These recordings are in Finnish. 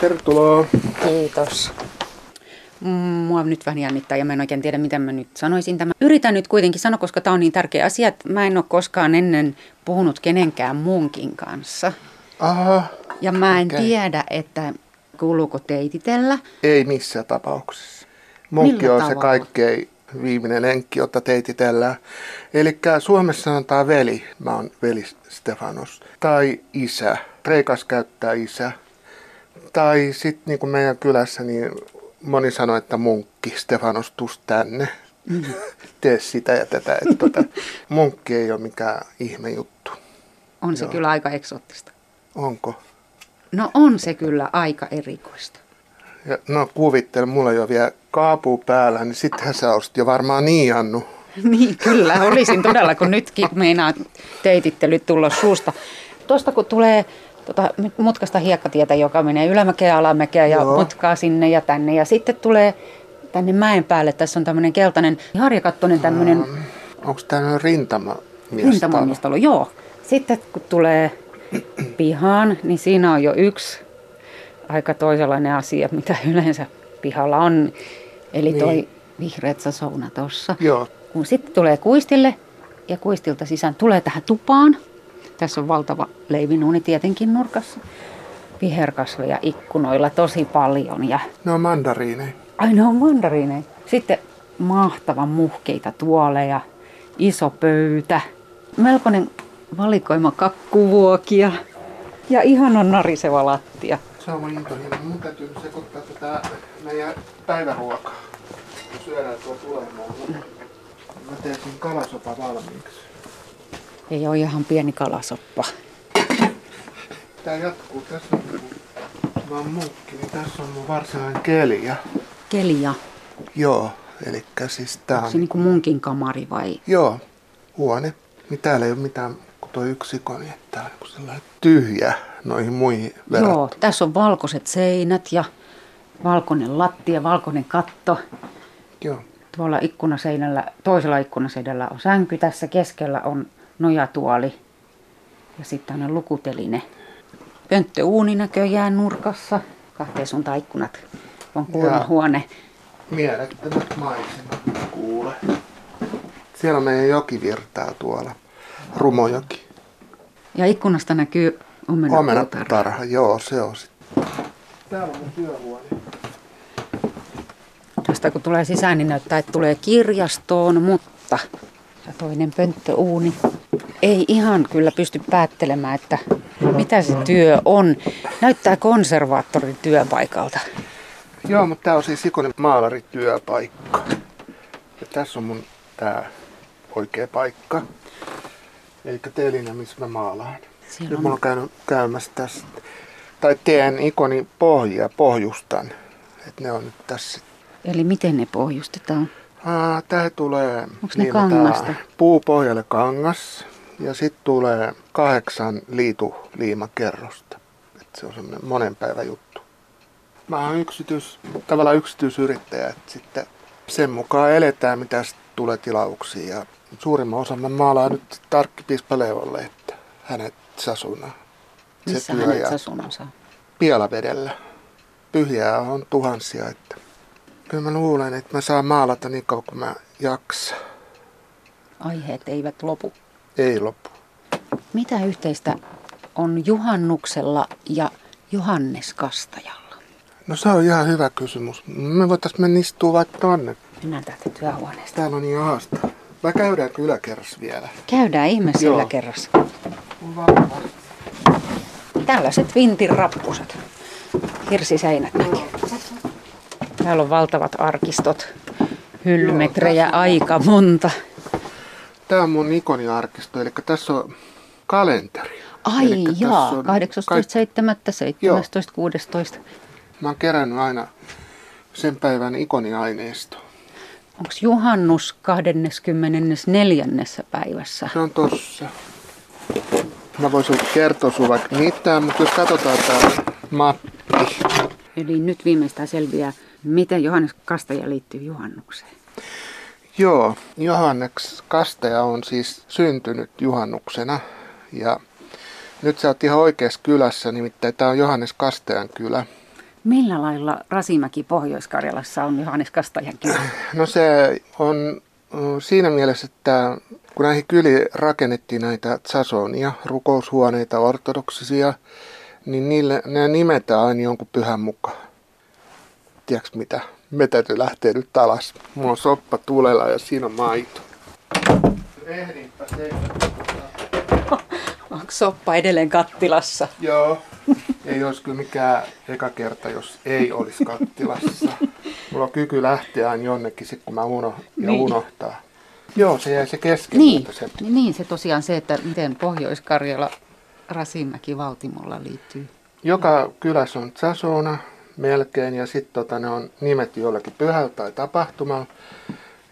Tervetuloa. Kiitos. Mua nyt vähän jännittää ja mä en oikein tiedä, mitä mä nyt sanoisin. Tämä. Yritän nyt kuitenkin sanoa, koska tämä on niin tärkeä asia, että mä en ole koskaan ennen puhunut kenenkään muunkin kanssa. Aha. Ja mä en Okei. tiedä, että kuuluuko teititellä. Ei missään tapauksessa. Munkki Millä on se kaikkein viimeinen lenkki, jota teititellään. Eli Suomessa sanotaan veli. Mä oon veli Stefanos. Tai isä. Kreikas käyttää isä. Tai sitten niin kuin meidän kylässä, niin moni sanoo, että munkki Stefanos tus tänne. Mm. Tee sitä ja tätä. Että tota, munkki ei ole mikään ihme juttu. On se Joo. kyllä aika eksoottista. Onko? No on se kyllä aika erikoista. Ja, no kuvittele, mulla ei ole vielä kaapuu päällä, niin sittenhän sä olisit jo varmaan niiannut. Niin, kyllä. Olisin todella, kun nytkin meinaa teitittelyt tulla suusta. Tuosta kun tulee tota, mutkasta hiekkatietä, joka menee ylämäkeä, alamäkeä ja Joo. mutkaa sinne ja tänne. Ja sitten tulee tänne mäen päälle. Tässä on tämmöinen keltainen harjakattoinen tämmöinen Onko tämä rintama rintamamiestalo. Joo. Sitten kun tulee pihaan, niin siinä on jo yksi aika toisenlainen asia, mitä yleensä pihalla on. Eli toi Niin. vihreät sauna tuossa. Joo, Kun sitten tulee kuistille ja kuistilta sisään tulee tähän tupaan. Tässä on valtava leivinuuni tietenkin nurkassa. Viherkasveja ikkunoilla tosi paljon ja ne on mandariineja. ai ne on mandariineja. Sitten mahtavan muhkeita tuoleja, iso pöytä, melkoinen valikoima kakkuvuokia ja ihanan nariseva lattia. Se on intohimo. Mun täytyy sekoittaa tätä meidän päiväruokaa. Syödään tuo tulemaan. Mä teen sen kalasopa valmiiksi. Ei ole ihan pieni kalasoppa. Tää jatkuu. Tässä on niinku, mä oon munkki, niin tässä on mun varsinainen keli. Ja, Kelia. joo, eli siis tää Onko on se niin kuin munkin kamari vai? Joo, huone. Niin täällä ei ole mitään kuin tuo yksikko, niin että täällä on joku sellainen tyhjä noihin muihin verrattuna. Joo, tässä on valkoiset seinät ja valkoinen lattia, valkoinen katto. Joo. Tuolla ikkunaseinällä, toisella ikkunaseinällä on sänky, tässä keskellä on nojatuoli ja sitten on lukuteline. Pönttöuuni näköjään nurkassa, kahteen suuntaan ikkunat on Joo. huone. Mielettömät maisemat kuule. Siellä meidän joki virtaa tuolla. Rumojoki. Ja ikkunasta näkyy omenapuutarha. Omenatarha, joo, se on sitten. Täällä on työhuone. Tästä kun tulee sisään, niin näyttää, että tulee kirjastoon, mutta ja toinen pönttöuuni. Ei ihan kyllä pysty päättelemään, että mitä se työ on. Näyttää konservaattorin työpaikalta. Joo, mutta tää on siis Ikonen maalarityöpaikka. Ja tässä on mun tää oikea paikka. Eli telinä, missä mä maalaan. Siellä on- mulla on käynyt käymässä tässä. Tai teen ikonin pohjia, pohjustan. Et ne on nyt tässä. Eli miten ne pohjustetaan? Aa, tää tulee ne liimataan kangasta? puupohjalle kangas. Ja sitten tulee kahdeksan liituliimakerrosta. Et se on semmoinen monen päivän juttu. Mä oon yksityis, tavallaan yksityisyrittäjä, että sitten sen mukaan eletään, mitä tulee tilauksia. Ja suurimman osan mä maalaan nyt Tarkkipiispa Leolle, että hänet sasuna. Se Missä työ hänet ja- sasunonsa? Pielavedellä. Pyhiää on tuhansia, että kyllä mä luulen, että mä saan maalata niin kauan kuin mä jaksa. Aiheet eivät lopu. Ei loppu. Mitä yhteistä on juhannuksella ja Johanneskastajalla? No se on ihan hyvä kysymys. Me voitais mennä istua vaikka tonne. Mennään täältä työhuoneesta. Täällä on niin ahasta. Vai käydäänkö yläkerrassa vielä? Käydään ihmeessä Joo. varmaan. Tällaiset vintin rappuset. Hirsiseinät näkyy. Täällä on valtavat arkistot. Hyllymetrejä Joo, aika monta. Tää on mun ikoniarkisto, eli tässä on kalenteri. Ai Elikkä jaa, on 18.7., 17, 16. Mä oon kerännyt aina sen päivän ikoniaineisto. Onko juhannus 24. päivässä? Se on tossa. Mä voisin kertoa sun vaikka mitään, mutta jos katsotaan tää mappi. Eli nyt viimeistään selviää, miten Johannes Kastaja liittyy juhannukseen. Joo, Johanneks Kastaja on siis syntynyt juhannuksena. Ja nyt sä oot ihan oikeassa kylässä, nimittäin tää on Johannes Kastajan kylä. Millä lailla Rasimäki Pohjois-Karjalassa on Johannes Kastajan kylä? No se on siinä mielessä, että kun näihin kyliin rakennettiin näitä tsasonia, rukoushuoneita, ortodoksisia, niin niille, ne nimetään aina jonkun pyhän mukaan. Tiedätkö mitä? Me täytyy lähteä nyt alas. Mulla on soppa tulella ja siinä on maito. Ehdinpä se. Onko soppa edelleen kattilassa? Joo. Ei olisi kyllä mikään eka kerta, jos ei olisi kattilassa. Mulla on kyky lähteä aina jonnekin, sit kun mä uno, ja niin. unohtaa. Joo, se jäi se kesken. Niin, se... niin, se tosiaan se, että miten Pohjois-Karjala Rasimäki Valtimolla liittyy. Joka kylässä on Zasona melkein ja sitten tota, ne on nimetty jollakin pyhällä tai tapahtumalla.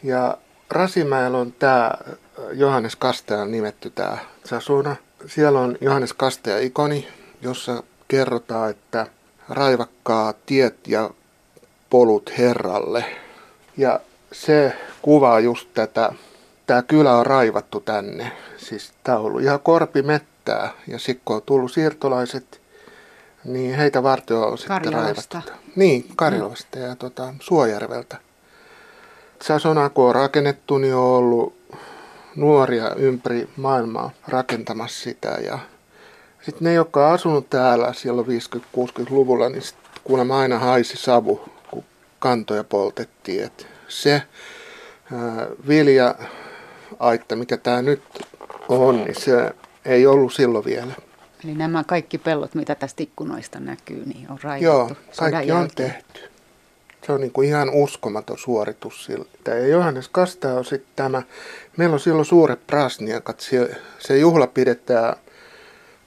Ja Rasimäellä on tämä Johannes Kastea nimetty tämä Zasona. Siellä on Johannes Kastea ikoni, jossa kerrotaan, että raivakkaa tiet ja polut Herralle. Ja se kuvaa just tätä, tämä kylä on raivattu tänne. Siis tämä on ollut ihan korpimettää ja sitten kun on tullut siirtolaiset, niin heitä varten on sitten Karjalasta. raivattu. Niin, Karjalasta ja tota, Suojärveltä. Sasona kun on rakennettu, niin on ollut nuoria ympäri maailmaa rakentamassa sitä ja sitten ne, jotka on asunut täällä silloin 50-60-luvulla, niin kuulemma aina haisi savu, kun kantoja poltettiin. Et se ää, vilja-aitta, mikä tämä nyt on, niin se ei ollut silloin vielä. Eli nämä kaikki pellot, mitä tästä ikkunoista näkyy, niin on raivattu Joo, kaikki on tehty. Se on niin kuin ihan uskomaton suoritus siltä. Ja Johannes Kasta on sitten tämä, meillä on silloin suuret prasniakat, se, juhla pidetään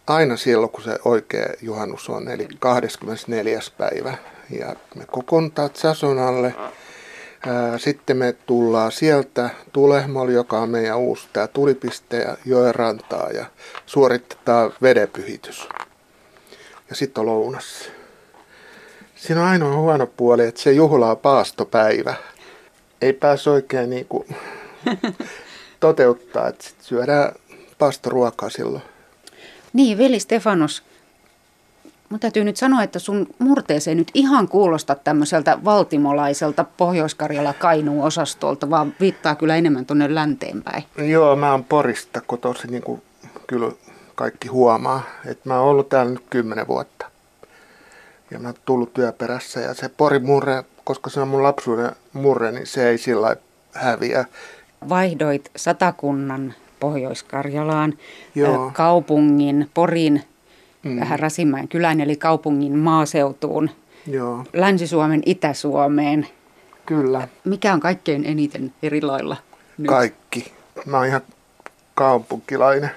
aina silloin, kun se oikea juhannus on, eli 24. päivä. Ja me kokoontaa Sasonalle. Sitten me tullaan sieltä Tulehmol, joka on meidän uusi tämä tulipiste ja joen rantaa ja suoritetaan vedenpyhitys. Ja sitten on lounas. Siinä on ainoa huono puoli, että se juhlaa paastopäivä. Ei pääse oikein niin kuin toteuttaa, että sit syödään paastoruokaa silloin. Niin, veli Stefanos, mun täytyy nyt sanoa, että sun murteeseen nyt ihan kuulosta tämmöiseltä valtimolaiselta Pohjois-Karjala Kainuun osastolta, vaan viittaa kyllä enemmän tuonne länteenpäin. Joo, mä oon Porista kotoisin, niin kuin kyllä kaikki huomaa. Että mä oon ollut täällä nyt kymmenen vuotta. Ja mä oon tullut työperässä ja se Porin murre, koska se on mun lapsuuden murre, niin se ei sillä häviä. Vaihdoit satakunnan Pohjois-Karjalaan, Joo. kaupungin, Porin, mm. vähän Rasimäen kylän, eli kaupungin maaseutuun, Joo. Länsi-Suomen, Itä-Suomeen. Kyllä. Mikä on kaikkein eniten eri lailla nyt? Kaikki. Mä oon ihan kaupunkilainen.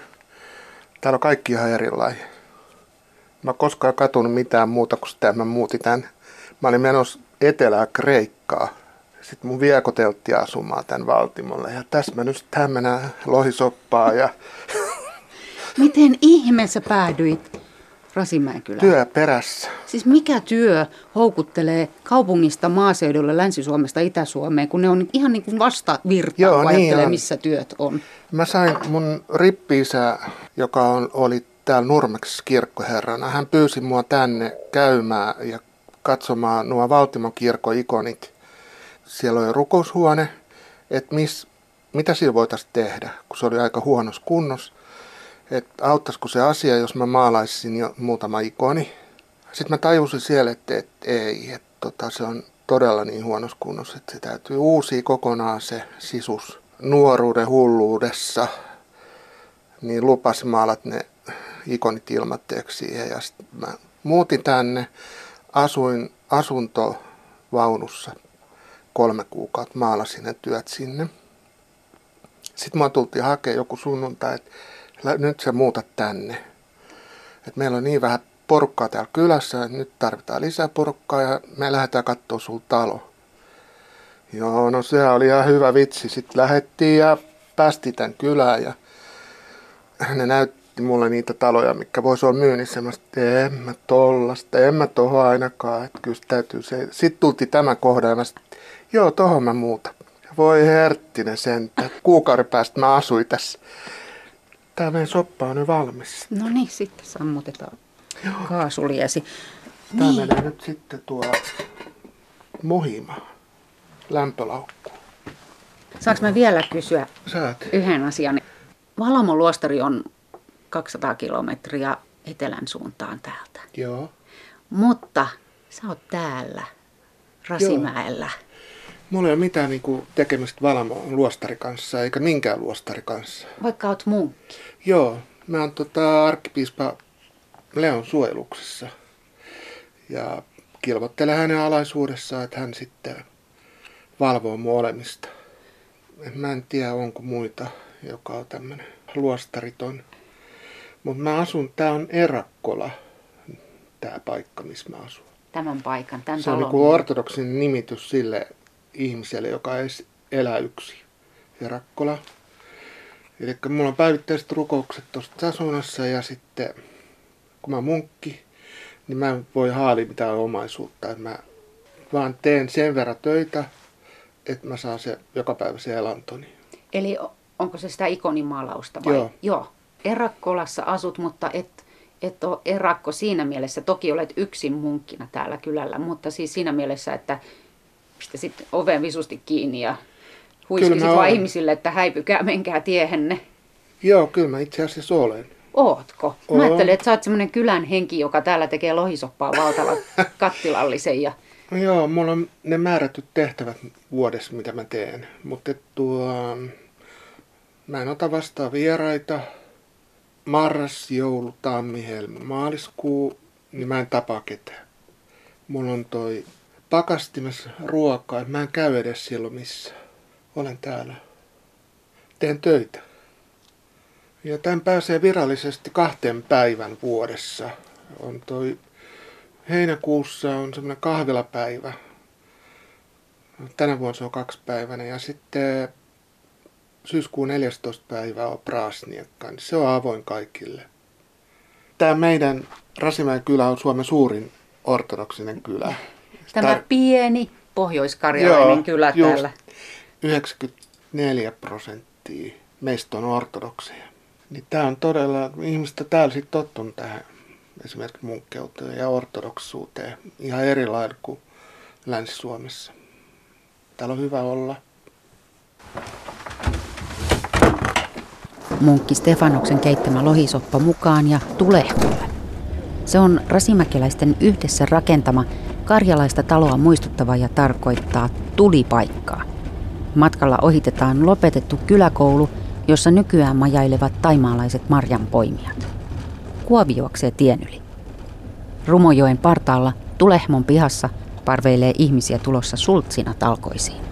Täällä on kaikki ihan erilainen. Mä oon koskaan katunut mitään muuta kuin sitä, mä muutin tän. Mä olin menossa etelää Kreikkaa sitten mun viekoteltti asumaan tämän Valtimolle. Ja tässä mä nyt hämmenä lohisoppaa. Ja... Miten ihmeessä päädyit Rasimäkylään? Työ perässä. Siis mikä työ houkuttelee kaupungista maaseudulle Länsi-Suomesta Itä-Suomeen, kun ne on ihan niin kuin vastavirta, Joo, kun niin on. missä työt on? Mä sain mun rippiisä, joka on, oli täällä Nurmeksessa kirkkoherrana. Hän pyysi mua tänne käymään ja katsomaan nuo Valtimon kirkon ikonit siellä oli rukoushuone, että mis, mitä siellä voitaisiin tehdä, kun se oli aika huonossa kunnossa. Että auttaisiko se asia, jos mä maalaisin jo muutama ikoni. Sitten mä tajusin siellä, että, että ei, että tota, se on todella niin huonossa kunnossa, että se täytyy uusia kokonaan se sisus nuoruuden hulluudessa. Niin lupasin maalat ne ikonit ilmatteeksi siihen ja sitten mä muutin tänne, asuin asuntovaunussa kolme kuukautta maalasin ne työt sinne. Sitten mä tultiin hakemaan joku sunnuntai, että nyt sä muutat tänne. Et meillä on niin vähän porukkaa täällä kylässä, että nyt tarvitaan lisää porukkaa ja me lähdetään katsoa sul talo. Joo, no se oli ihan hyvä vitsi. Sitten lähettiin ja päästi tämän kylään ja ne näytti mulle niitä taloja, mikä voisi olla myynnissä. Mä sanoin, en mä tollasta, en mä toho ainakaan. Että kyllä täytyy se. Sitten tultiin tämä kohda ja mä sanoin, Joo, tohon mä muuta. Voi herttinen sentä. Kuukauden päästä mä asuin tässä. Tää meidän soppa on nyt valmis. No niin, sitten sammutetaan Joo. kaasuliesi. Tämä Niin. menee nyt sitten tuo Mohima lämpölaukku. Saanko mä vielä kysyä Saat. yhden asian? Valamon luostari on 200 kilometriä etelän suuntaan täältä. Joo. Mutta sä oot täällä, Rasimäellä. Mulla ei ole mitään niinku tekemistä Valamon luostari kanssa, eikä minkään luostari kanssa. Vaikka oot munkki. Joo, mä oon tota arkkipiispa Leon suojeluksessa. Ja kilvoittelen hänen alaisuudessaan, että hän sitten valvoo mun olemista. Et mä en tiedä, onko muita, joka on tämmönen luostariton. Mutta mä asun, tää on Erakkola, tää paikka, missä mä asun. Tämän paikan, tämän Se on talon. niinku ortodoksin nimitys sille ihmiselle, joka ei s- elä yksi. Herakkola. Eli mulla on päivittäiset rukoukset tuossa asunnossa ja sitten kun mä munkki, niin mä en voi haali mitään omaisuutta. Et mä vaan teen sen verran töitä, että mä saan se joka päivä se elantoni. Eli onko se sitä ikonimaalausta vai? Joo. Joo. Erakkolassa asut, mutta et, et ole erakko siinä mielessä. Toki olet yksin munkkina täällä kylällä, mutta siis siinä mielessä, että pistäsit oven visusti kiinni ja huiskisit mä vaan oon. ihmisille, että häipykää, menkää tiehenne. Joo, kyllä mä itse asiassa olen. Ootko? Mä Oon. ajattelin, että sä oot semmoinen kylän henki, joka täällä tekee lohisoppaa valtavan kattilallisen. Ja... No joo, mulla on ne määrätyt tehtävät vuodessa, mitä mä teen. Mutta tuo, mä en ota vastaan vieraita. Marras, joulu, tammi, helmi, maaliskuu, niin mä en tapaa ketään. Mulla on toi pakastimessa ruokaa, mä en käy edes silloin missä. Olen täällä. Teen töitä. Ja tämän pääsee virallisesti kahteen päivän vuodessa. On toi heinäkuussa on semmoinen kahvilapäivä. Tänä vuonna se on kaksipäiväinen ja sitten syyskuun 14. päivä on Praasniekka, niin se on avoin kaikille. Tämä meidän Rasimäen kylä on Suomen suurin ortodoksinen kylä. Tämä Tar- pieni pohjoiskarjalainen Joo, kylä just. täällä. 94 prosenttia meistä on ortodokseja. Niin tämä on todella, ihmiset on täällä sitten tottunut tähän esimerkiksi munkkeuteen ja ortodoksuuteen ihan eri lailla kuin Länsi-Suomessa. Täällä on hyvä olla. Munkki Stefanoksen keittämä lohisoppa mukaan ja tulehdulle. Se on rasimäkeläisten yhdessä rakentama karjalaista taloa muistuttava ja tarkoittaa tulipaikkaa. Matkalla ohitetaan lopetettu kyläkoulu, jossa nykyään majailevat taimaalaiset marjanpoimijat. Kuovi juoksee tien yli. Rumojoen partaalla Tulehmon pihassa parveilee ihmisiä tulossa sultsina talkoisiin.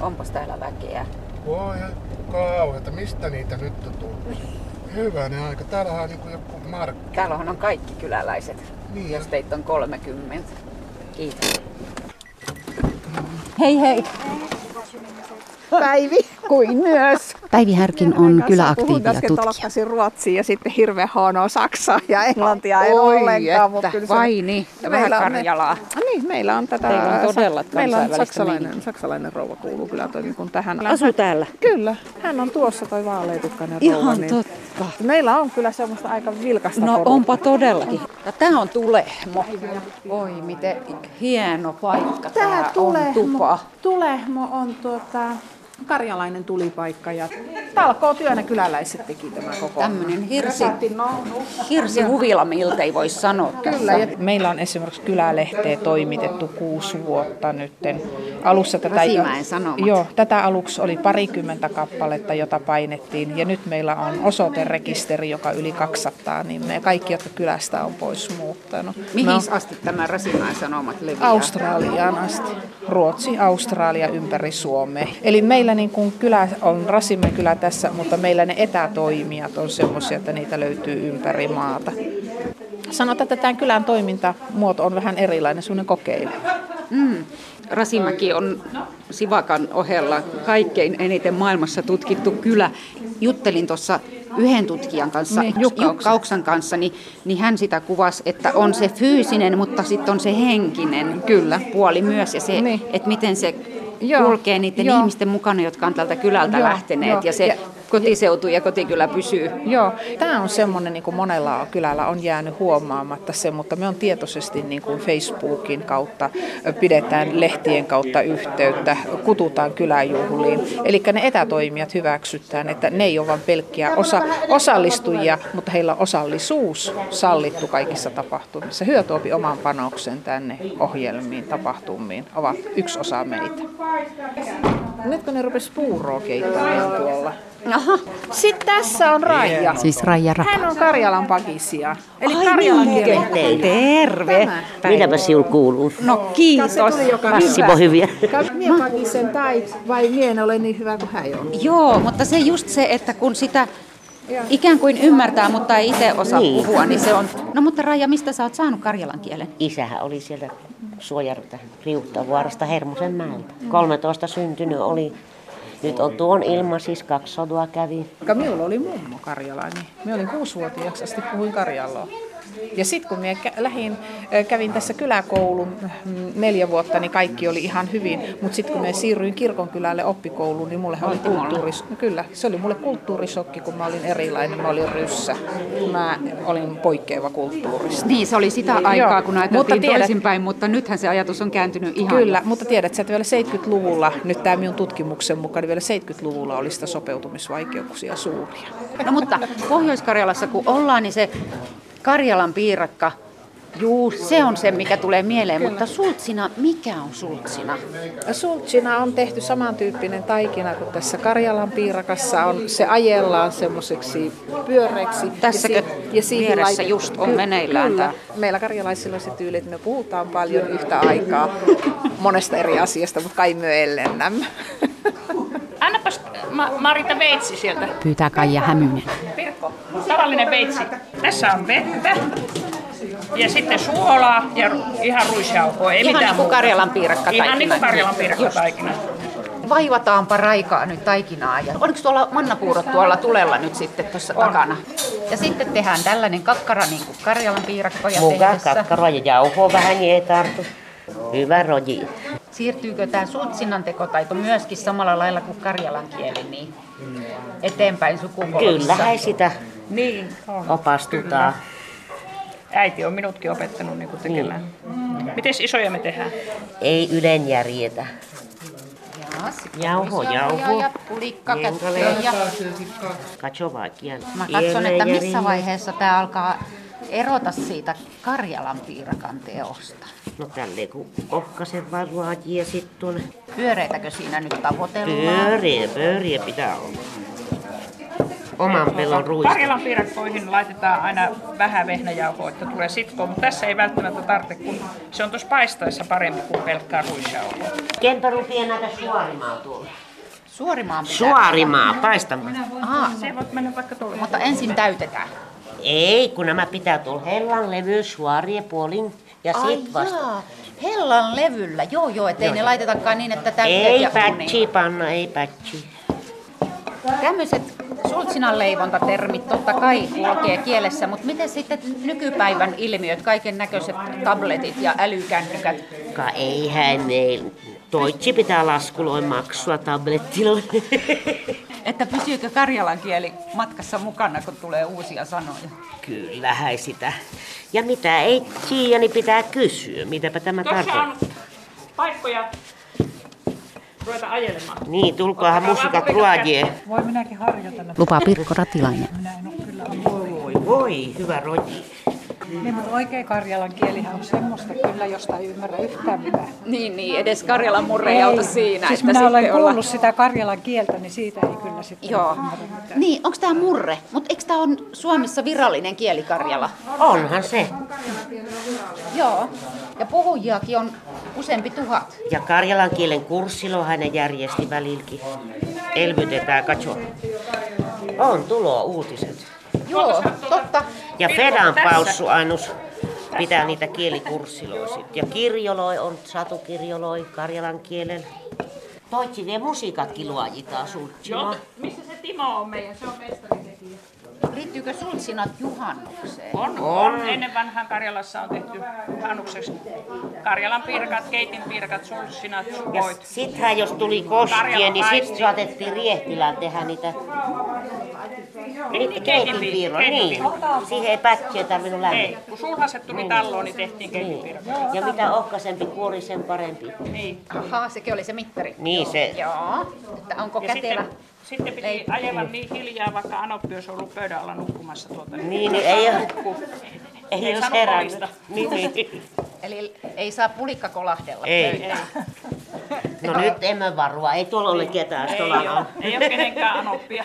Onpas täällä väkeä? Voi kauheeta, mistä niitä nyt on tullut? Hyvänen aika, täällähän on niinku joku markki. Täällähän on kaikki kyläläiset, Niin. jos teitä on 30. Kiitos. Hei hei! Päivi. Kuin myös. Päivi Härkin on kyläaktiivi ja äsken tutkija. ruotsia ja sitten hirveän huonoa saksaa ja englantia en ollenkaan. mutta kyllä se- vai niin, ja vähän on Karjalaa. Ah, niin, meillä on tätä... Teillä on todella Meillä on saksalainen, saksalainen rouva kuuluu kyllä toimikun tähän. Asuu täällä. Kyllä, hän on tuossa toi vaaleetukkainen rouva. Ihan niin- totta. Meillä on kyllä semmoista aika vilkasta No porukkaa. onpa todellakin. Ja tämä on Tulehmo. Oi miten hieno paikka tää on Tulehmo, tupa. Tulehmo on tuota, karjalainen tulipaikka ja talkoo työnä kyläläiset teki tämä koko. Tämmönen hirsi, hirsi huvila miltei voisi sanoa Kyllä, tässä. ja Meillä on esimerkiksi kylälehteä toimitettu kuusi vuotta nytten. Alussa tätä. Joo, tätä aluksi oli parikymmentä kappaletta, jota painettiin. Ja nyt meillä on osoiterekisteri, joka yli 200 nimeä. Kaikki, jotka kylästä on pois muuttanut. Mihin No, asti tämä Rasimäen sanomat leviää? Australiaan asti. Ruotsi, Australia ympäri Suomea. Eli meillä niin kuin kylä on Rasimen kylä tässä, mutta meillä ne etätoimijat on semmoisia, että niitä löytyy ympäri maata. Sanotaan, että tämän kylän toimintamuoto on vähän erilainen, semmoinen kokeileva. Mm. Rasimäki on Sivakan ohella kaikkein eniten maailmassa tutkittu kylä. Juttelin tuossa yhden tutkijan kanssa, Niin, Jukka Jukka Oksan kanssa, niin, niin hän sitä kuvasi, että on se fyysinen, mutta sitten on se henkinen Kyllä. puoli myös. Ja se, Niin. että miten se Joo, kulkee niiden joo. ihmisten mukana, jotka on tältä kylältä Joo, lähteneet. joo. Ja se Ja- kotiseutu ja kotikylä pysyy. Joo, tämä on semmoinen, niin kuin monella kylällä on jäänyt huomaamatta se, mutta me on tietoisesti niin kuin Facebookin kautta, pidetään lehtien kautta yhteyttä, kututaan kyläjuhliin. Eli ne etätoimijat hyväksytään, että ne ei ole vain pelkkiä osa, osallistujia, mutta heillä on osallisuus sallittu kaikissa tapahtumissa. Hyötuopi oman panoksen tänne ohjelmiin, tapahtumiin, ovat yksi osa meitä. Nyt kun ne rupesi puuroa keittämään tuolla. Aha. Sitten tässä on Raija. Siis Raija Rapa. Hän on Karjalan pakisia. Eli Karjalan kielen Terve. Mitäpä sinulla kuuluu? No kiitos. Massivo hyviä. Mie pakisen tai vai mie en ole niin hyvä kuin hän on. Joo, mutta se just se, että kun sitä ikään kuin ymmärtää, mutta ei itse osaa Niin. puhua, niin se on... No mutta Raija, mistä sä oot saanut karjalan kielen? Isähän oli sieltä Suojärveltä, Riuttavuoresta, Hermosenmäeltä. 13 syntynyt oli. Nyt on tuon ilma, siis kaksi sodua kävi. Minulla oli mummo karjalainen. Minä olin kuusivuotiaaksi asti puhuin karjaloa. Ja sitten kun minä äh, kävin tässä kyläkoulun mm, neljä vuotta, niin kaikki oli ihan hyvin. Mutta sitten kun minä siirryin kirkonkylälle oppikouluun, niin mulle oli kulttuuris... Kyllä, se oli mulle kulttuurisokki, kun mä olin erilainen. Mä olin ryssä. Mä olin poikkeava kulttuurista. Niin, se oli sitä aikaa, Joo, kun mutta ajateltiin tiedät- toisinpäin, mutta nythän se ajatus on kääntynyt ihan. Kyllä, mutta tiedät sä, että vielä 70-luvulla, nyt tämä minun tutkimuksen mukaan, niin vielä 70-luvulla oli sitä sopeutumisvaikeuksia suuria. No mutta Pohjois-Karjalassa kun ollaan, niin se Karjalan piirakka, juu, se on se, mikä tulee mieleen. Mutta sultsina, mikä on sultsina? Sultsina on tehty samantyyppinen taikina kuin tässä Karjalan piirakassa on. Se ajellaan semmoiseksi pyöreäksi. Tässäkö vieressä laite- just on meneillään Kyllä. tää? Meillä karjalaisilla on se tyyli, että me puhutaan paljon yhtä aikaa monesta eri asiasta, mutta kai me ellennämme. Ma- Marita veitsi sieltä. Pyytää Kaija Hämynen. Pirkko, tavallinen veitsi. Tässä on vettä ja sitten suolaa ja ihan ruisjauhoa. Ei Ihan mitään niin kuin. Karjalan piirakka Ihan niin kuin Karjalan piirakka taikina. Vaivataanpa raikaa nyt taikinaa. Ja oliko tuolla mannapuurot tuolla tulella nyt sitten tuossa takana? Ja sitten tehdään tällainen kakkara niin kuin Karjalan piirakkoja Muka tehdessä. kakkaroa ja jauhoa vähän, niin ei tartu. Hyvä roji. Siirtyykö tämä sultsinan tekotaito myöskin samalla lailla kuin karjalan kieli niin eteenpäin sukupolvissa? Kyllähän sitä Niin, on. opastutaan. Äiti on minutkin opettanut niin tekemään. Miten isoja me tehdään? Ei ylen järjetä. Ja, sitten Jauho, jauho. Ja pulikka ja Katso vaikka. mä katson, että missä vaiheessa tämä alkaa erota siitä Karjalan piirakan teosta. No tälleen kun ohkasen vaan ja sitten tuonne Pyöreitäkö siinä nyt tavoitellaan? pyöriä, pyöriä pitää olla. Oman pelon ruista. Karjalan piirakkoihin laitetaan aina vähän vehnäjauhoa, että tulee sitkoa, mutta tässä ei välttämättä tarvitse, kun se on tuossa paistaessa parempi kuin pelkkää ruisjauhoa. Kenpä rupeaa näitä suorimaa tuolla? Suorimaan pitää. Suorimaa, paistamaan. Aha, Se voit mennä vaikka tuolle. mutta ensin täytetään. Ei, kun nämä pitää tuolla hellan levy suorie puolin ja sit vasta. jaa, hellan levyllä. Joo, joo, ettei ne laitetakaan niin, että täytteet Ei ja pätsi panna, ei pätsi. Tämmöiset sultsinan leivontatermit totta kai kulkee kielessä, mutta miten sitten nykypäivän ilmiöt, kaiken näköiset tabletit ja älykännykät? Ka eihän meillä. Toitsi pitää laskuloin maksua tablettilla. Että pysyykö karjalan kieli matkassa mukana, kun tulee uusia sanoja? Kyllähän sitä. Ja mitä ei tiedä, niin pitää kysyä. Mitäpä tämä Tuossa tarkoittaa? on paikkoja ruveta ajelemaan. Niin, tulkaahan musiikat ruojie. Voi minäkin harjoitella. Lupaa Pirkko Ratilainen. Minä en ole kyllä Voi, voi, hyvä roji. Niin, mutta oikea karjalan kielihän on semmoista kyllä, josta ei ymmärrä yhtään mitään. Niin, niin, edes Karjalan murre ei auta siinä. Siis että minä olen kuullut sitä karjalan kieltä, niin siitä ei kyllä sitten Joo. ymmärrä mitään. Niin, onko tämä murre? Mutta eikö tämä on Suomessa virallinen kieli Karjala? Onhan se. Joo. Ja puhujiakin on useampi tuhat. Ja karjalan kielen kurssilo hänen järjesti välilläkin. Elvytetään, katso. On tulo uutiset. Joo, totta. Ja Fedan paussu ainus pitää niitä kielikurssiloja sit. Ja kirjoloi on satukirjoloi karjalan kielen. Toitsi ne musiikatkin luojitaan sultsima. Missä se Timo on meidän? Se on mestaritekijä. Liittyykö sultsinat juhannukseen? On, on. Ennen vanhaan Karjalassa on tehty juhannukseksi Karjalan pirkat, keitin pirkat, sulssinat, Ja sukoit. sittenhän jos tuli koskien, niin sitten saatettiin Riehtilään tehdä niitä Keitin keitinpiirro. Niin. Siihen ei pätkiä tarvinnut Ei, lämmittää. kun sulhaset tuli talloon, niin tehtiin keitinpiirro. Ja mitä ohkaisempi kuori, sen parempi. Niin. Ahaa, sekin oli se mittari. Niin se, Joo, että onko Ja kätevä. sitten, sitten piti ajella niin hiljaa, vaikka Anoppi olisi ollut pöydän alla nukkumassa tuota. niin, niin ei, ole- Ei ei olisi herännyt. Niin, niin. Eli ei saa pulikka kolahdella Ei. pöytään. No nyt emme varua, ei tuolla ole ketään. Ei Tuolla ole, ei ole kenenkään Anoppia.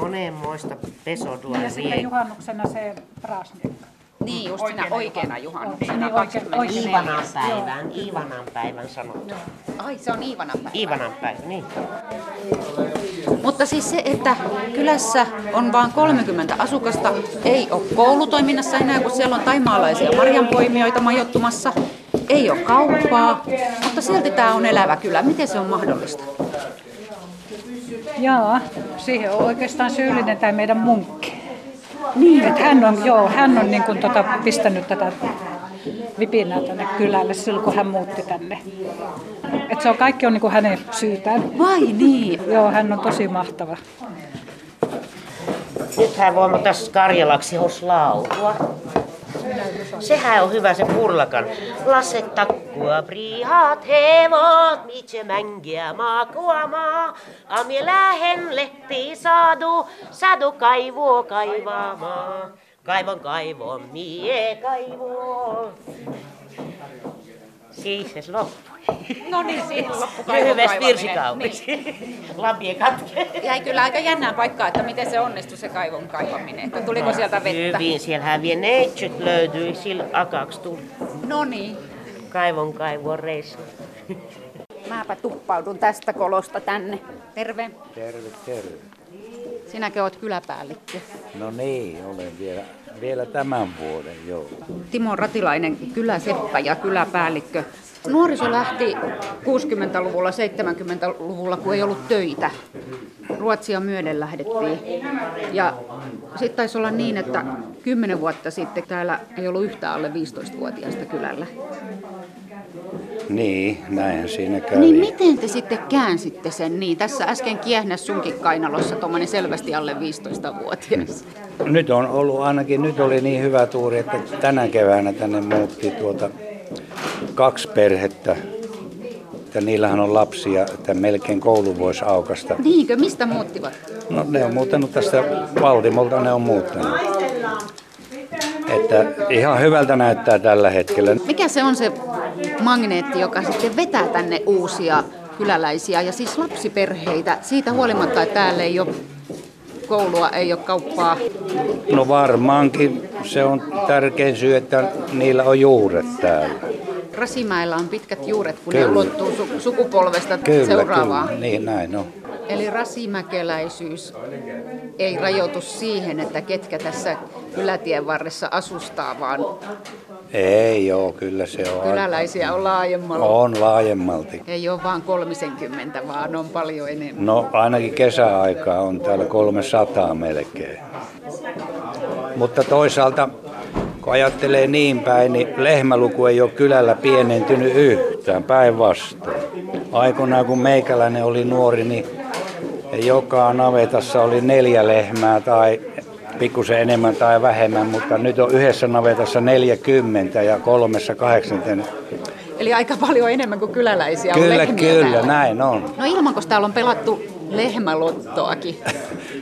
monenmoista pesodua Ja sitten juhannuksena se prasnik. Niin, just siinä Oikeana oikeana juhannuksena. Niin, oikein, oikein. Iivanan päivän, Iivanan päivän sanottu. Ai, se on Iivanan päivä. Iivanan päivä, niin. Mutta siis se, että kylässä on vain 30 asukasta, ei ole koulutoiminnassa enää, kun siellä on taimaalaisia marjanpoimijoita majoittumassa, ei ole kauppaa, mutta silti tämä on elävä kylä. Miten se on mahdollista? Jaa, siihen on oikeastaan syyllinen tämä meidän munkki. Niin. Että hän on, joo, hän on niin kuin tota, pistänyt tätä vipinää tänne kylälle silloin, kun hän muutti tänne. Et se on kaikki on niin kuin hänen syytään. Vai niin? Joo, hän on tosi mahtava. Nythän voimme tässä Karjalaksi hos laulua. Sehän on hyvä se purlakan. Lasse takkua prihat hevot, mitse mänkiä maakuamaa. Amie lähen lehti saadu, sadu kaivuo kaivamaa. Kaivon kaivon, mie kaivon. Siis se loppui. No niin, siihen loppu Lyhyesti virsikaunis. Lampien katkee. Jäi kyllä aika jännään paikkaa, että miten se onnistui se kaivon kaivaminen. Että tuliko sieltä vettä? Hyvin, siellähän vielä neitsyt löytyi, sillä akaksi tuli No niin. kaivon kaivon reissu. Mäpä tuppaudun tästä kolosta tänne. Terve. Terve, terve. Sinäkö oot kyläpäällikkö? No niin, olen vielä, vielä tämän vuoden, joo. Timo Ratilainen, kyläseppä ja kyläpäällikkö. Nuoriso lähti 60-luvulla, 70-luvulla, kun ei ollut töitä. Ruotsia myöden lähdettiin. Ja sitten taisi olla niin, että 10 vuotta sitten täällä ei ollut yhtään alle 15-vuotiaista kylällä. Niin, näinhän siinä kävi. Niin miten te sitten käänsitte sen niin? Tässä äsken kiehnäs sunkin kainalossa tuommoinen selvästi alle 15-vuotias. Nyt on ollut ainakin, nyt oli niin hyvä tuuri, että tänä keväänä tänne muutti tuota kaksi perhettä. Että niillähän on lapsia, että melkein koulu voisi aukasta. Niinkö, mistä muuttivat? No ne on muuttanut tästä Valtimolta, ne on muuttanut. Että ihan hyvältä näyttää tällä hetkellä. Mikä se on se magneetti, joka sitten vetää tänne uusia kyläläisiä ja siis lapsiperheitä siitä huolimatta, että täällä ei ole koulua, ei ole kauppaa. No varmaankin se on tärkein syy, että niillä on juuret täällä. Rasimäellä on pitkät juuret, kun Kyllä. ne ulottuu su- sukupolvesta Kyllä, seuraavaan. kyllä. Niin, näin on. Eli rasimäkeläisyys ei rajoitu siihen, että ketkä tässä kylätien varressa asustaa, vaan Ei joo, kyllä se on. kyläläisiä on laajemmalla. On laajemmalti. Ei ole vain 30, vaan on paljon enemmän. No ainakin kesäaikaa on täällä 300 melkein. Mutta toisaalta, kun ajattelee niin päin, niin lehmäluku ei ole kylällä pienentynyt yhtään, päinvastoin. Aikoinaan kun meikäläinen oli nuori, niin joka navetassa oli neljä lehmää tai pikkusen enemmän tai vähemmän, mutta nyt on yhdessä navetassa 40 ja kolmessa 80. Eli aika paljon enemmän kuin kyläläisiä on Kyllä, lehmiä kyllä, täällä. näin on. No ilman, kun täällä on pelattu lehmälottoakin.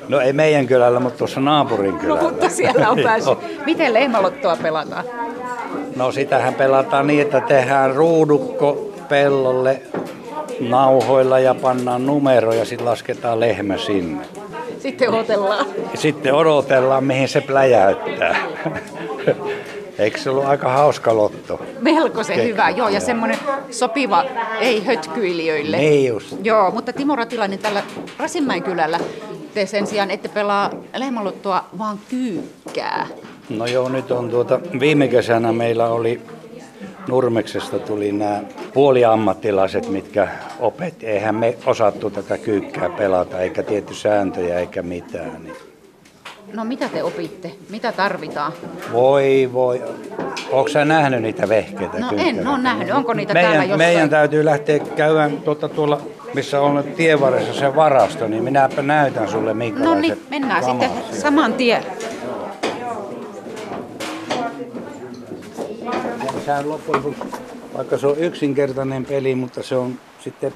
No ei meidän kylällä, mutta tuossa naapurin No kylällä. mutta siellä on päässyt. Miten lehmälottoa pelataan? No sitähän pelataan niin, että tehdään ruudukko pellolle nauhoilla ja pannaan numero ja sitten lasketaan lehmä sinne. Sitten otellaan. Sitten odotellaan, mihin se pläjäyttää. Eikö se ollut aika hauska lotto? Melko se hyvä, joo, ja semmoinen sopiva, ei hötkyilijöille. Niin just. Joo, mutta Timo Ratilainen tällä Rasinmäen kylällä te sen sijaan ette pelaa lehmälottoa, vaan kyykkää. No joo, nyt on tuota, viime kesänä meillä oli Nurmeksesta tuli nämä puoliammattilaiset, mitkä opet. Eihän me osattu tätä kyykkää pelata, eikä tietty sääntöjä eikä mitään. Niin No mitä te opitte? Mitä tarvitaan? Voi voi. Onko sä nähnyt niitä vehkeitä? No kynttilöitä? en ole nähnyt. Onko niitä meidän, täällä jossain? Meidän täytyy lähteä käymään tuota, tuolla, missä on tievarressa se varasto, niin minäpä näytän sulle No minkälaiset niin, mennään sitten saman tien. Sehän loppujen vaikka se on yksinkertainen peli, mutta se on sitten,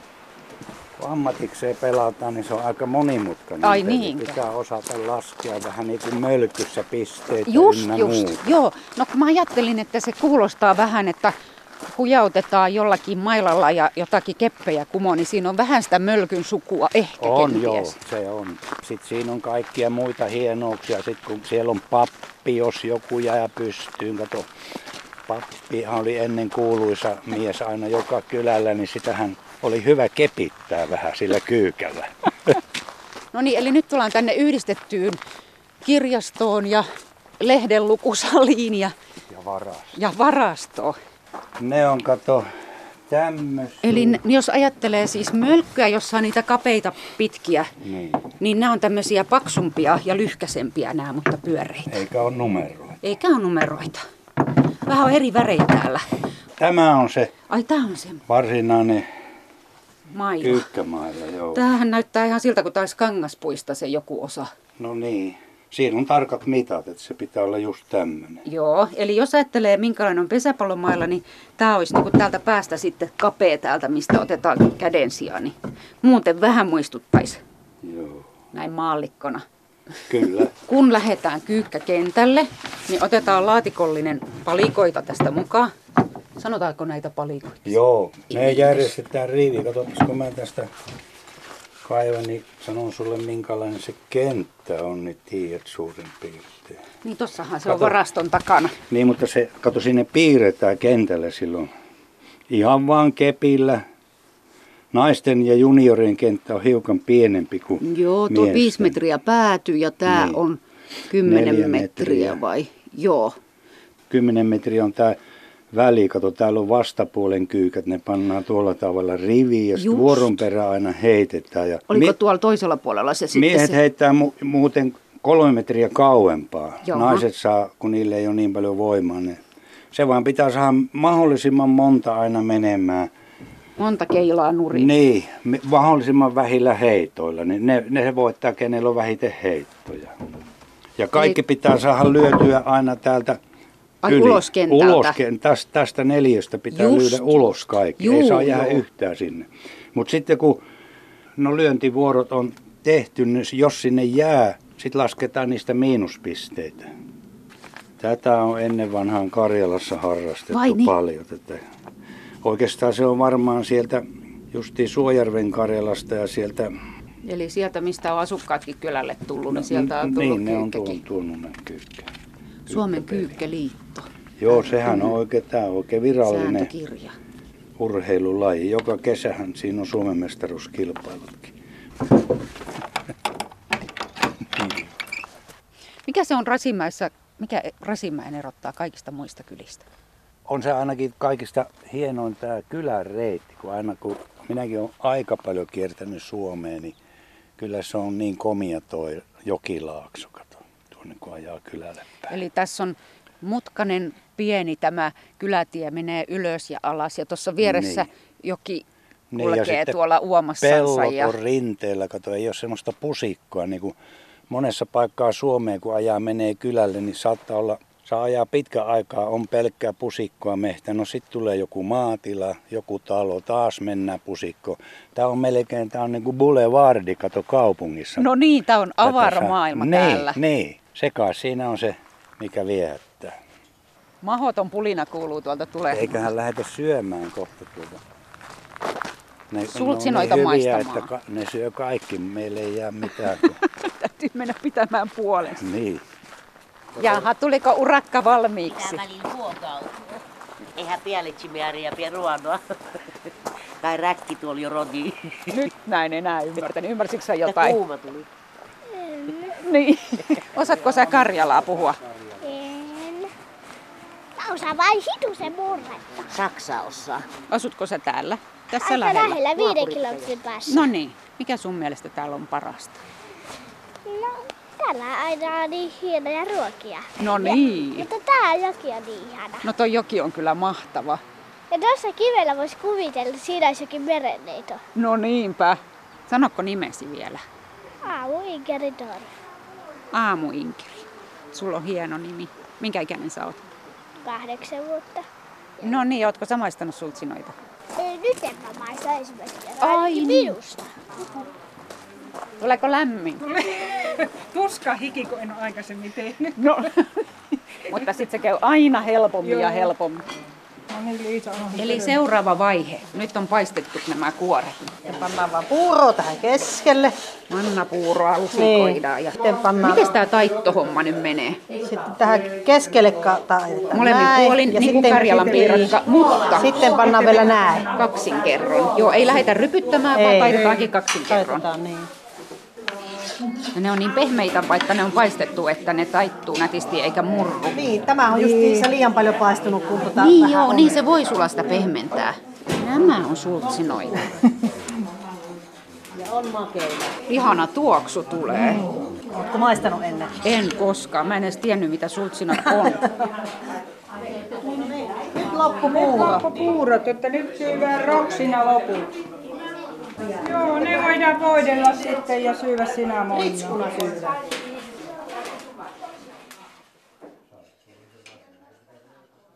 kun ammatikseen pelataan, niin se on aika monimutkainen Ai peli. niinkö? Pitää osata laskea vähän niin kuin mölkyssä pisteitä Just, just. muuta. Joo. No kun mä ajattelin, että se kuulostaa vähän, että hujautetaan jollakin mailalla ja jotakin keppejä kumoon, niin siinä on vähän sitä mölkyn sukua ehkä On joo, kenties. se on. Sitten siinä on kaikkia muita hienouksia. Sitten kun siellä on pappi, jos joku jää pystyyn. Kato, pappihan oli ennen kuuluisa mies aina joka kylällä, niin sitähän oli hyvä kepittää vähän sillä kyykällä. No niin, eli nyt tullaan tänne yhdistettyyn kirjastoon ja lehdenlukusaliin ja, Ja varas. ja varastoon. Ne on, kato, tämmöisiä. Eli jos ajattelee siis mölkkyä, jossa on niitä kapeita pitkiä, Niin. niin nämä on tämmöisiä paksumpia ja lyhkäsempiä nämä, mutta pyöreitä. Eikä ole numeroa. Eikä ole numeroita. Vähän on eri värejä täällä. Tämä on se Ai tää on se varsinainen maila. kyykkämailla, joo. Tämähän näyttää ihan siltä, kun taisi kangaspuista se joku osa. No niin. Siinä on tarkat mitat, että se pitää olla just tämmöinen. Joo, eli jos ajattelee minkälainen on pesäpallomailla, niin tämä olisi niinku täältä päästä sitten kapea täältä, mistä otetaan käden sijaan. Niin muuten vähän muistuttaisi Joo. näin maallikkona. Kyllä. Kun lähdetään kyykkäkentälle, niin otetaan laatikollinen palikoita tästä mukaan. Sanotaanko näitä palikoita? Joo, me järjestetään rivi. Katsotaan, kun mä tästä kaivan, niin sanon sulle minkälainen se kenttä on, niin tiedät suurin piirtein. Niin tossahan se on Kato. varaston takana. Niin, mutta se, kato, sinne piirretään kentälle silloin ihan vaan kepillä. Naisten ja juniorien kenttä on hiukan pienempi kuin Joo, tuo miesten. viisi metriä päätyy ja tämä Niin. on kymmenen Neljä metriä. metriä. vai? Joo. 10 metriä on tämä väli. Kato, täällä on vastapuolen kyykät. Ne pannaan tuolla tavalla riviin ja sitten vuoron perään aina heitetään. Ja Oliko mie- tuolla toisella puolella se sitten Miehet se? heittää mu- muuten kolme metriä kauempaa. Joo. Naiset saa, kun niille ei ole niin paljon voimaa. Ne. Se vaan pitää saada mahdollisimman monta aina menemään. Monta keilaa nurin. Niin, mahdollisimman vähillä heitoilla. Niin ne, ne voittaa, kenellä on vähiten heittoja. Ja kaikki Eli- pitää saada lyötyä aina täältä Ai ulos kentältä. Ulos, tästä, tästä neljöstä pitää Just. lyödä ulos kaikki. Juu, ei saa jäädä joo. yhtään sinne. Mutta sitten kun no lyöntivuorot on tehty, niin jos sinne jää, sitten lasketaan niistä miinuspisteitä. Tätä on ennen vanhaan Karjalassa harrastettu Vai niin? paljon. Tätä. Oikeastaan se on varmaan sieltä justiin Suojärven Karjalasta ja sieltä... Eli sieltä, mistä on asukkaatkin kylälle tullut, niin sieltä on tullut Niin, ne on tuonut ne kyykkä. Suomen kyykkäliitto. Joo, sehän on oikein, tämä on oikein virallinen Sääntökirja. urheilulaji. Joka kesähän siinä on Suomen mestaruuskilpailutkin. Mikä se on Rasimäessä, mikä Rasimäen erottaa kaikista muista kylistä? On se ainakin kaikista hienoin tämä kylän reitti, kun aina kun minäkin olen aika paljon kiertänyt Suomeen, niin kyllä se on niin komia toi jokilaakso, kato, tuonne kun ajaa kylälle päin. Eli tässä on mutkanen pieni tämä kylätie menee ylös ja alas ja tuossa vieressä Niin. joki Niin, kulkee sitten tuolla uomassansa. Pellot Ja... on rinteellä, kato, ei ole semmoista pusikkoa, niin kuin monessa paikkaa Suomeen, kun ajaa menee kylälle, niin saattaa olla, saa ajaa pitkä aikaa, on pelkkää pusikkoa mehtä. No sitten tulee joku maatila, joku talo, taas mennään pusikko. Tämä on melkein, tämä on niin kuin boulevardi, kato kaupungissa. No niin, tämä on Tätä avara saa- maailma niin, täällä. Niin, se kai siinä on se, mikä viehättää. Mahoton pulina kuuluu tuolta tulee. Eiköhän lähdetä syömään kohta tuota. Ne, ne Sultsinoita niin hyviä, maistamaan. että ka- ne syö kaikki, meille ei jää mitään. Täytyy mennä pitämään puolensa. niin. Jaha, tuliko urakka valmiiksi? Tää välillä huokautuu. Eihän pielitsimääriä pie ruonoa. tai räkki tuolla jo rodi. Nyt näin enää ymmärtänyt. Ymmärsitkö sä Ja jotain? kuuma tuli. Niin. Osaatko sä Karjalaa puhua? En. Mä osaan vain hitusen murretta. Saksa osaa. Asutko sä täällä? Tässä Aika lähellä? lähellä viiden kilometrin päässä. No niin. Mikä sun mielestä täällä on parasta? Täällä aina on niin hienoja ruokia. No niin. Mutta tää joki on niin ihana. No toi joki on kyllä mahtava. Ja tuossa kivellä voisi kuvitella, että siinä olisi jokin merenneito. No niinpä. Sanokko nimesi vielä? Aamu Inkeri Dor. Aamuinkeri. Sulla on hieno nimi. Minkä ikäinen sä oot? Kahdeksan vuotta. No niin, ootko sä maistanut sultsinoita? Ei, nyt en mä maista ensimmäistä kertaa. Ai Ainakin niin. Tuleeko lämmin? Tuska hiki, kun en ole aikaisemmin tehnyt. No. Mutta sitten se käy aina helpommin ja helpommin. No niin, Liisa on Eli seuraava vaihe. Nyt on paistettu nämä kuoret. Sitten pannaan vaan puuroa tähän keskelle. Mannapuuroa lusikoidaan. Ja... Sitten pannaan Miten tämä taittohomma nyt menee? sitten tähän keskelle kaataan. Molemmin näin. puolin, Ja niin kuin sitten- Karjalan piirakka, mutta Sitten pannaan vielä näin. kaksin kerron. Joo, ei lähdetä rypyttämään, vaan Ei. taitetaankin kaksin kerron. Taitetaan niin. Ja ne on niin pehmeitä, vaikka ne on paistettu, että ne taittuu nätisti eikä murru. Niin, tämä on just se liian paljon paistunut, kun tota Niin joo, on. niin se voi sulla sitä pehmentää. Nämä on sultsinoita. Ja on makeita. Ihana tuoksu tulee. Oletko maistanut ennen? En koskaan. Mä en edes tiennyt, mitä sultsinat on. Nyt loppu puuro. puurot, että nyt syövään roksina loput. Joo, ne voidaan voidella sitten ja syödä sinä syödään.